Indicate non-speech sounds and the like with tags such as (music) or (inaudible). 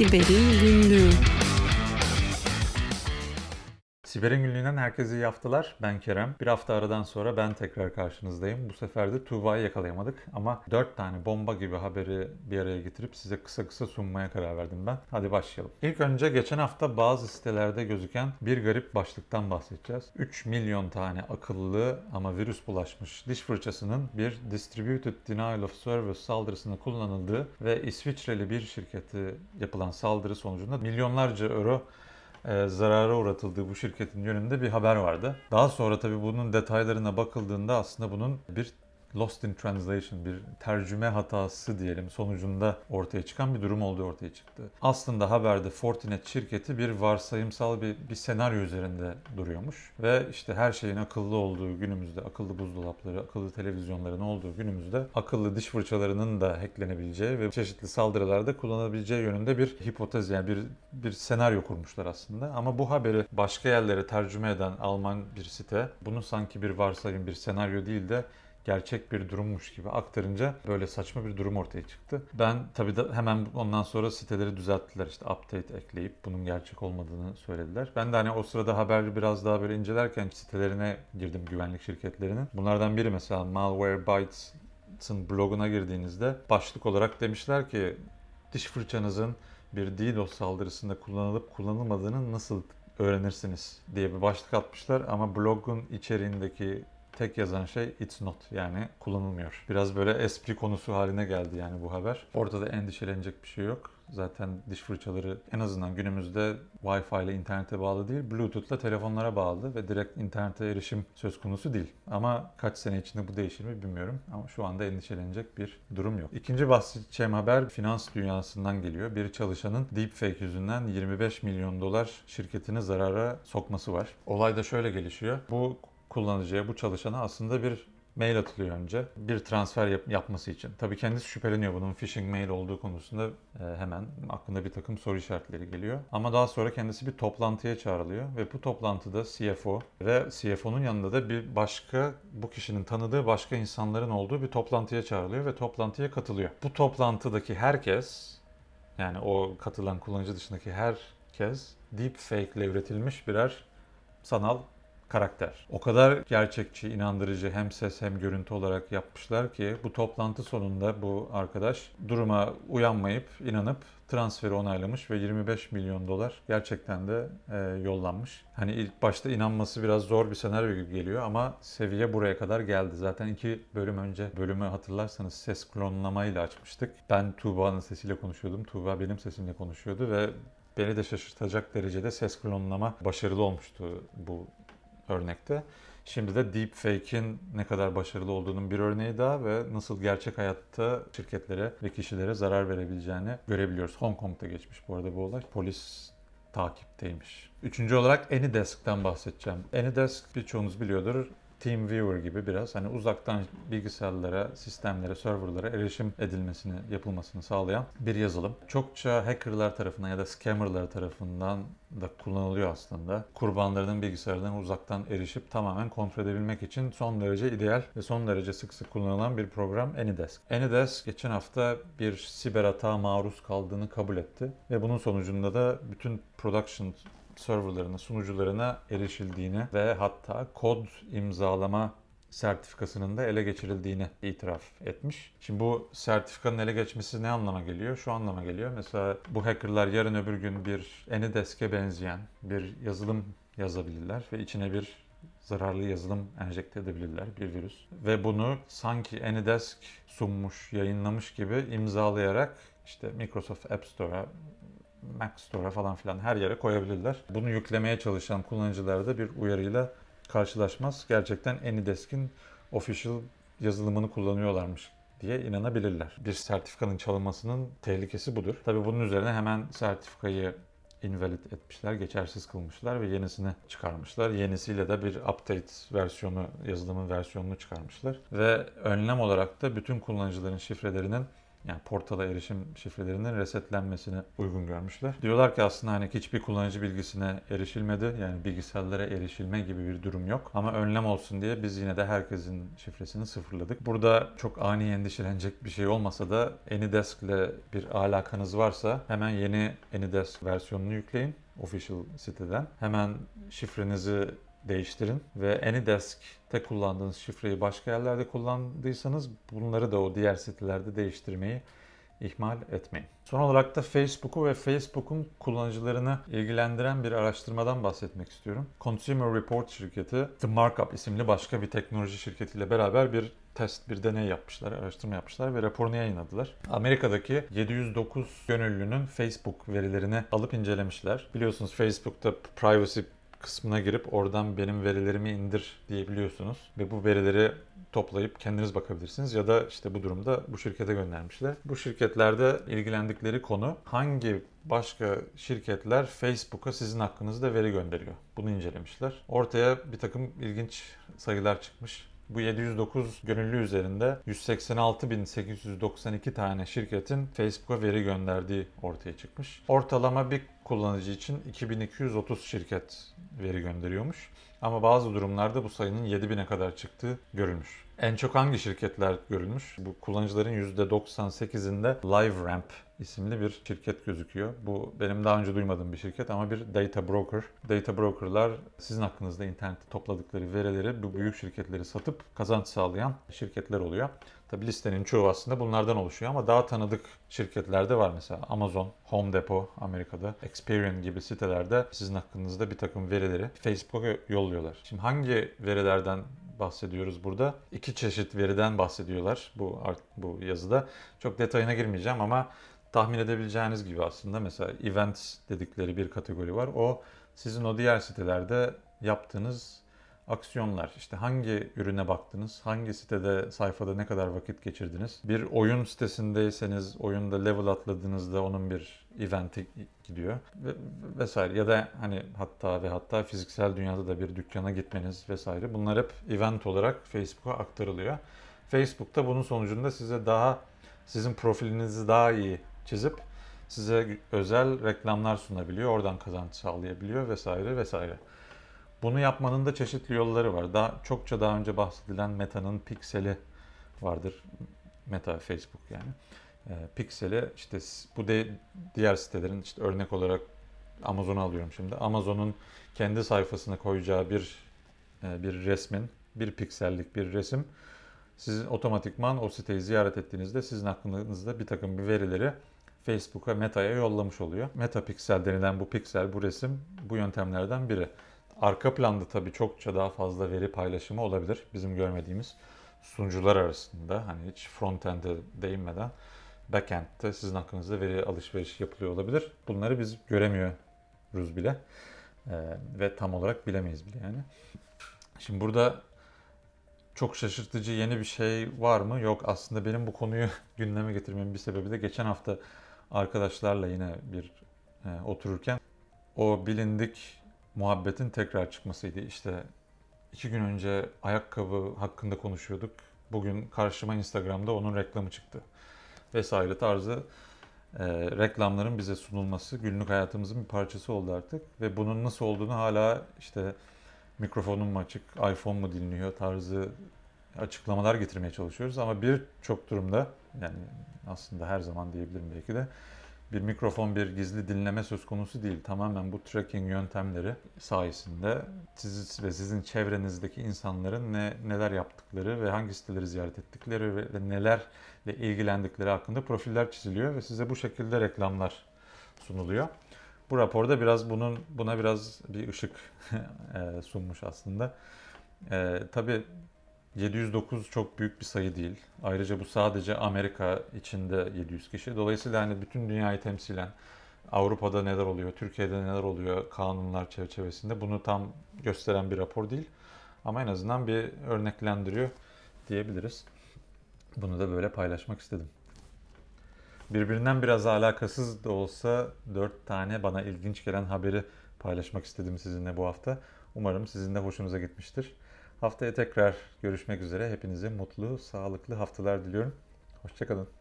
Siber'in Günlüğü Siber'in günlüğünden herkese iyi haftalar. Ben Kerem. Bir hafta aradan sonra ben tekrar karşınızdayım. Bu sefer de Tuğba'yı yakalayamadık ama 4 tane bomba gibi haberi bir araya getirip size kısa kısa sunmaya karar verdim ben. Hadi başlayalım. İlk önce geçen hafta bazı sitelerde gözüken bir garip başlıktan bahsedeceğiz. 3 milyon tane akıllı ama virüs bulaşmış diş fırçasının bir Distributed Denial of Service saldırısında kullanıldığı ve İsviçreli bir şirketi yapılan saldırı sonucunda milyonlarca euro e, zarara uğratıldığı bu şirketin yönünde bir haber vardı. Daha sonra tabii bunun detaylarına bakıldığında aslında bunun bir Lost in Translation bir tercüme hatası diyelim sonucunda ortaya çıkan bir durum olduğu ortaya çıktı. Aslında haberde Fortinet şirketi bir varsayımsal bir, bir senaryo üzerinde duruyormuş ve işte her şeyin akıllı olduğu günümüzde akıllı buzdolapları, akıllı televizyonların olduğu günümüzde akıllı diş fırçalarının da hacklenebileceği ve çeşitli saldırılarda kullanabileceği yönünde bir hipotez yani bir bir senaryo kurmuşlar aslında. Ama bu haberi başka yerlere tercüme eden Alman bir site bunu sanki bir varsayım bir senaryo değil de gerçek bir durummuş gibi aktarınca böyle saçma bir durum ortaya çıktı. Ben tabii de hemen ondan sonra siteleri düzelttiler işte update ekleyip bunun gerçek olmadığını söylediler. Ben de hani o sırada haberi biraz daha böyle incelerken sitelerine girdim güvenlik şirketlerinin. Bunlardan biri mesela Malwarebytes'ın bloguna girdiğinizde başlık olarak demişler ki diş fırçanızın bir DDoS saldırısında kullanılıp kullanılmadığını nasıl öğrenirsiniz diye bir başlık atmışlar ama blogun içeriğindeki tek yazan şey it's not yani kullanılmıyor. Biraz böyle espri konusu haline geldi yani bu haber. Ortada endişelenecek bir şey yok. Zaten diş fırçaları en azından günümüzde Wi-Fi ile internete bağlı değil, Bluetooth ile telefonlara bağlı ve direkt internete erişim söz konusu değil. Ama kaç sene içinde bu değişir mi bilmiyorum. Ama şu anda endişelenecek bir durum yok. İkinci bahsedeceğim haber finans dünyasından geliyor. Bir çalışanın deepfake yüzünden 25 milyon dolar şirketini zarara sokması var. Olay da şöyle gelişiyor. Bu kullanıcıya, bu çalışana aslında bir mail atılıyor önce bir transfer yap- yapması için. Tabii kendisi şüpheleniyor bunun phishing mail olduğu konusunda e, hemen aklında bir takım soru işaretleri geliyor. Ama daha sonra kendisi bir toplantıya çağrılıyor ve bu toplantıda CFO ve CFO'nun yanında da bir başka bu kişinin tanıdığı başka insanların olduğu bir toplantıya çağrılıyor ve toplantıya katılıyor. Bu toplantıdaki herkes yani o katılan kullanıcı dışındaki herkes deepfake ile üretilmiş birer sanal karakter. O kadar gerçekçi, inandırıcı hem ses hem görüntü olarak yapmışlar ki bu toplantı sonunda bu arkadaş duruma uyanmayıp inanıp transferi onaylamış ve 25 milyon dolar gerçekten de e, yollanmış. Hani ilk başta inanması biraz zor bir senaryo gibi geliyor ama seviye buraya kadar geldi. Zaten iki bölüm önce bölümü hatırlarsanız ses klonlamayla açmıştık. Ben Tuğba'nın sesiyle konuşuyordum. Tuğba benim sesimle konuşuyordu ve beni de şaşırtacak derecede ses klonlama başarılı olmuştu bu örnekte. Şimdi de deepfake'in ne kadar başarılı olduğunun bir örneği daha ve nasıl gerçek hayatta şirketlere ve kişilere zarar verebileceğini görebiliyoruz. Hong Kong'da geçmiş bu arada bu olay. Polis takipteymiş. Üçüncü olarak AnyDesk'ten bahsedeceğim. AnyDesk birçoğunuz biliyordur. TeamViewer gibi biraz hani uzaktan bilgisayarlara, sistemlere, serverlara erişim edilmesini, yapılmasını sağlayan bir yazılım. Çokça hackerlar tarafından ya da scammerlar tarafından da kullanılıyor aslında. Kurbanlarının bilgisayarlarına uzaktan erişip tamamen kontrol edebilmek için son derece ideal ve son derece sık sık kullanılan bir program AnyDesk. AnyDesk geçen hafta bir siber hata maruz kaldığını kabul etti ve bunun sonucunda da bütün production serverlarına, sunucularına erişildiğini ve hatta kod imzalama sertifikasının da ele geçirildiğini itiraf etmiş. Şimdi bu sertifikanın ele geçmesi ne anlama geliyor? Şu anlama geliyor. Mesela bu hackerlar yarın öbür gün bir Anydesk'e benzeyen bir yazılım yazabilirler ve içine bir zararlı yazılım enjekte edebilirler, bir virüs. Ve bunu sanki Anydesk sunmuş, yayınlamış gibi imzalayarak işte Microsoft App Store'a Mac Store'a falan filan her yere koyabilirler. Bunu yüklemeye çalışan kullanıcılar da bir uyarıyla karşılaşmaz. Gerçekten AnyDesk'in official yazılımını kullanıyorlarmış diye inanabilirler. Bir sertifikanın çalınmasının tehlikesi budur. Tabii bunun üzerine hemen sertifikayı invalid etmişler, geçersiz kılmışlar ve yenisini çıkarmışlar. Yenisiyle de bir update versiyonu, yazılımın versiyonunu çıkarmışlar. Ve önlem olarak da bütün kullanıcıların şifrelerinin yani portala erişim şifrelerinin resetlenmesini uygun görmüşler. Diyorlar ki aslında hani hiçbir kullanıcı bilgisine erişilmedi. Yani bilgisayarlara erişilme gibi bir durum yok. Ama önlem olsun diye biz yine de herkesin şifresini sıfırladık. Burada çok ani endişelenecek bir şey olmasa da AnyDesk ile bir alakanız varsa hemen yeni AnyDesk versiyonunu yükleyin official siteden. Hemen şifrenizi değiştirin ve AnyDesk'te kullandığınız şifreyi başka yerlerde kullandıysanız bunları da o diğer sitelerde değiştirmeyi ihmal etmeyin. Son olarak da Facebook'u ve Facebook'un kullanıcılarını ilgilendiren bir araştırmadan bahsetmek istiyorum. Consumer Report şirketi The Markup isimli başka bir teknoloji şirketiyle beraber bir test, bir deney yapmışlar, araştırma yapmışlar ve raporunu yayınladılar. Amerika'daki 709 gönüllünün Facebook verilerini alıp incelemişler. Biliyorsunuz Facebook'ta privacy kısmına girip oradan benim verilerimi indir diyebiliyorsunuz. Ve bu verileri toplayıp kendiniz bakabilirsiniz ya da işte bu durumda bu şirkete göndermişler. Bu şirketlerde ilgilendikleri konu hangi başka şirketler Facebook'a sizin hakkınızda veri gönderiyor. Bunu incelemişler. Ortaya bir takım ilginç sayılar çıkmış. Bu 709 gönüllü üzerinde 186.892 tane şirketin Facebook'a veri gönderdiği ortaya çıkmış. Ortalama bir kullanıcı için 2230 şirket veri gönderiyormuş. Ama bazı durumlarda bu sayının 7000'e kadar çıktığı görülmüş. En çok hangi şirketler görülmüş? Bu kullanıcıların %98'inde LiveRamp isimli bir şirket gözüküyor. Bu benim daha önce duymadığım bir şirket ama bir data broker. Data brokerlar sizin hakkınızda internette topladıkları verileri bu büyük şirketleri satıp kazanç sağlayan şirketler oluyor. Tabi listenin çoğu aslında bunlardan oluşuyor ama daha tanıdık şirketler de var mesela Amazon, Home Depot Amerika'da, Experian gibi sitelerde sizin hakkınızda bir takım verileri Facebook'a yolluyorlar. Şimdi hangi verilerden bahsediyoruz burada? İki çeşit veriden bahsediyorlar bu bu yazıda. Çok detayına girmeyeceğim ama tahmin edebileceğiniz gibi aslında mesela events dedikleri bir kategori var. O sizin o diğer sitelerde yaptığınız aksiyonlar. İşte hangi ürüne baktınız, hangi sitede, sayfada ne kadar vakit geçirdiniz. Bir oyun sitesindeyseniz oyunda level atladığınızda onun bir eventi gidiyor ve vesaire ya da hani hatta ve hatta fiziksel dünyada da bir dükkana gitmeniz vesaire bunlar hep event olarak Facebook'a aktarılıyor. Facebook'ta bunun sonucunda size daha sizin profilinizi daha iyi çizip size özel reklamlar sunabiliyor. Oradan kazanç sağlayabiliyor vesaire vesaire. Bunu yapmanın da çeşitli yolları var. Daha çokça daha önce bahsedilen Meta'nın Pixel'i vardır. Meta Facebook yani. E, Pixel'i işte bu de diğer sitelerin işte örnek olarak Amazon'u alıyorum şimdi. Amazon'un kendi sayfasına koyacağı bir e, bir resmin, bir piksellik bir resim sizin otomatikman o siteyi ziyaret ettiğinizde sizin hakkınızda bir takım bir verileri Facebook'a, Meta'ya yollamış oluyor. Meta Pixel denilen bu piksel, bu resim bu yöntemlerden biri. Arka planda tabii çokça daha fazla veri paylaşımı olabilir bizim görmediğimiz sunucular arasında. Hani hiç frontend'e değinmeden backend'te sizin hakkınızda veri alışveriş yapılıyor olabilir. Bunları biz göremiyoruz bile ee, ve tam olarak bilemeyiz bile yani. Şimdi burada çok şaşırtıcı yeni bir şey var mı? Yok aslında benim bu konuyu (laughs) gündeme getirmemin bir sebebi de geçen hafta arkadaşlarla yine bir e, otururken o bilindik muhabbetin tekrar çıkmasıydı. İşte iki gün önce ayakkabı hakkında konuşuyorduk. Bugün karşıma Instagram'da onun reklamı çıktı. Vesaire tarzı e, reklamların bize sunulması günlük hayatımızın bir parçası oldu artık. Ve bunun nasıl olduğunu hala işte mikrofonum mu açık, iPhone mu dinliyor tarzı açıklamalar getirmeye çalışıyoruz. Ama birçok durumda yani aslında her zaman diyebilirim belki de bir mikrofon, bir gizli dinleme söz konusu değil. Tamamen bu tracking yöntemleri sayesinde siz ve sizin çevrenizdeki insanların ne neler yaptıkları ve hangi siteleri ziyaret ettikleri ve nelerle ilgilendikleri hakkında profiller çiziliyor ve size bu şekilde reklamlar sunuluyor. Bu raporda biraz bunun buna biraz bir ışık (laughs) e, sunmuş aslında. E, tabii 709 çok büyük bir sayı değil. Ayrıca bu sadece Amerika içinde 700 kişi. Dolayısıyla hani bütün dünyayı temsilen Avrupa'da neler oluyor, Türkiye'de neler oluyor kanunlar çerçevesinde bunu tam gösteren bir rapor değil. Ama en azından bir örneklendiriyor diyebiliriz. Bunu da böyle paylaşmak istedim. Birbirinden biraz alakasız da olsa 4 tane bana ilginç gelen haberi paylaşmak istedim sizinle bu hafta. Umarım sizin de hoşunuza gitmiştir. Haftaya tekrar görüşmek üzere. Hepinize mutlu, sağlıklı haftalar diliyorum. Hoşçakalın.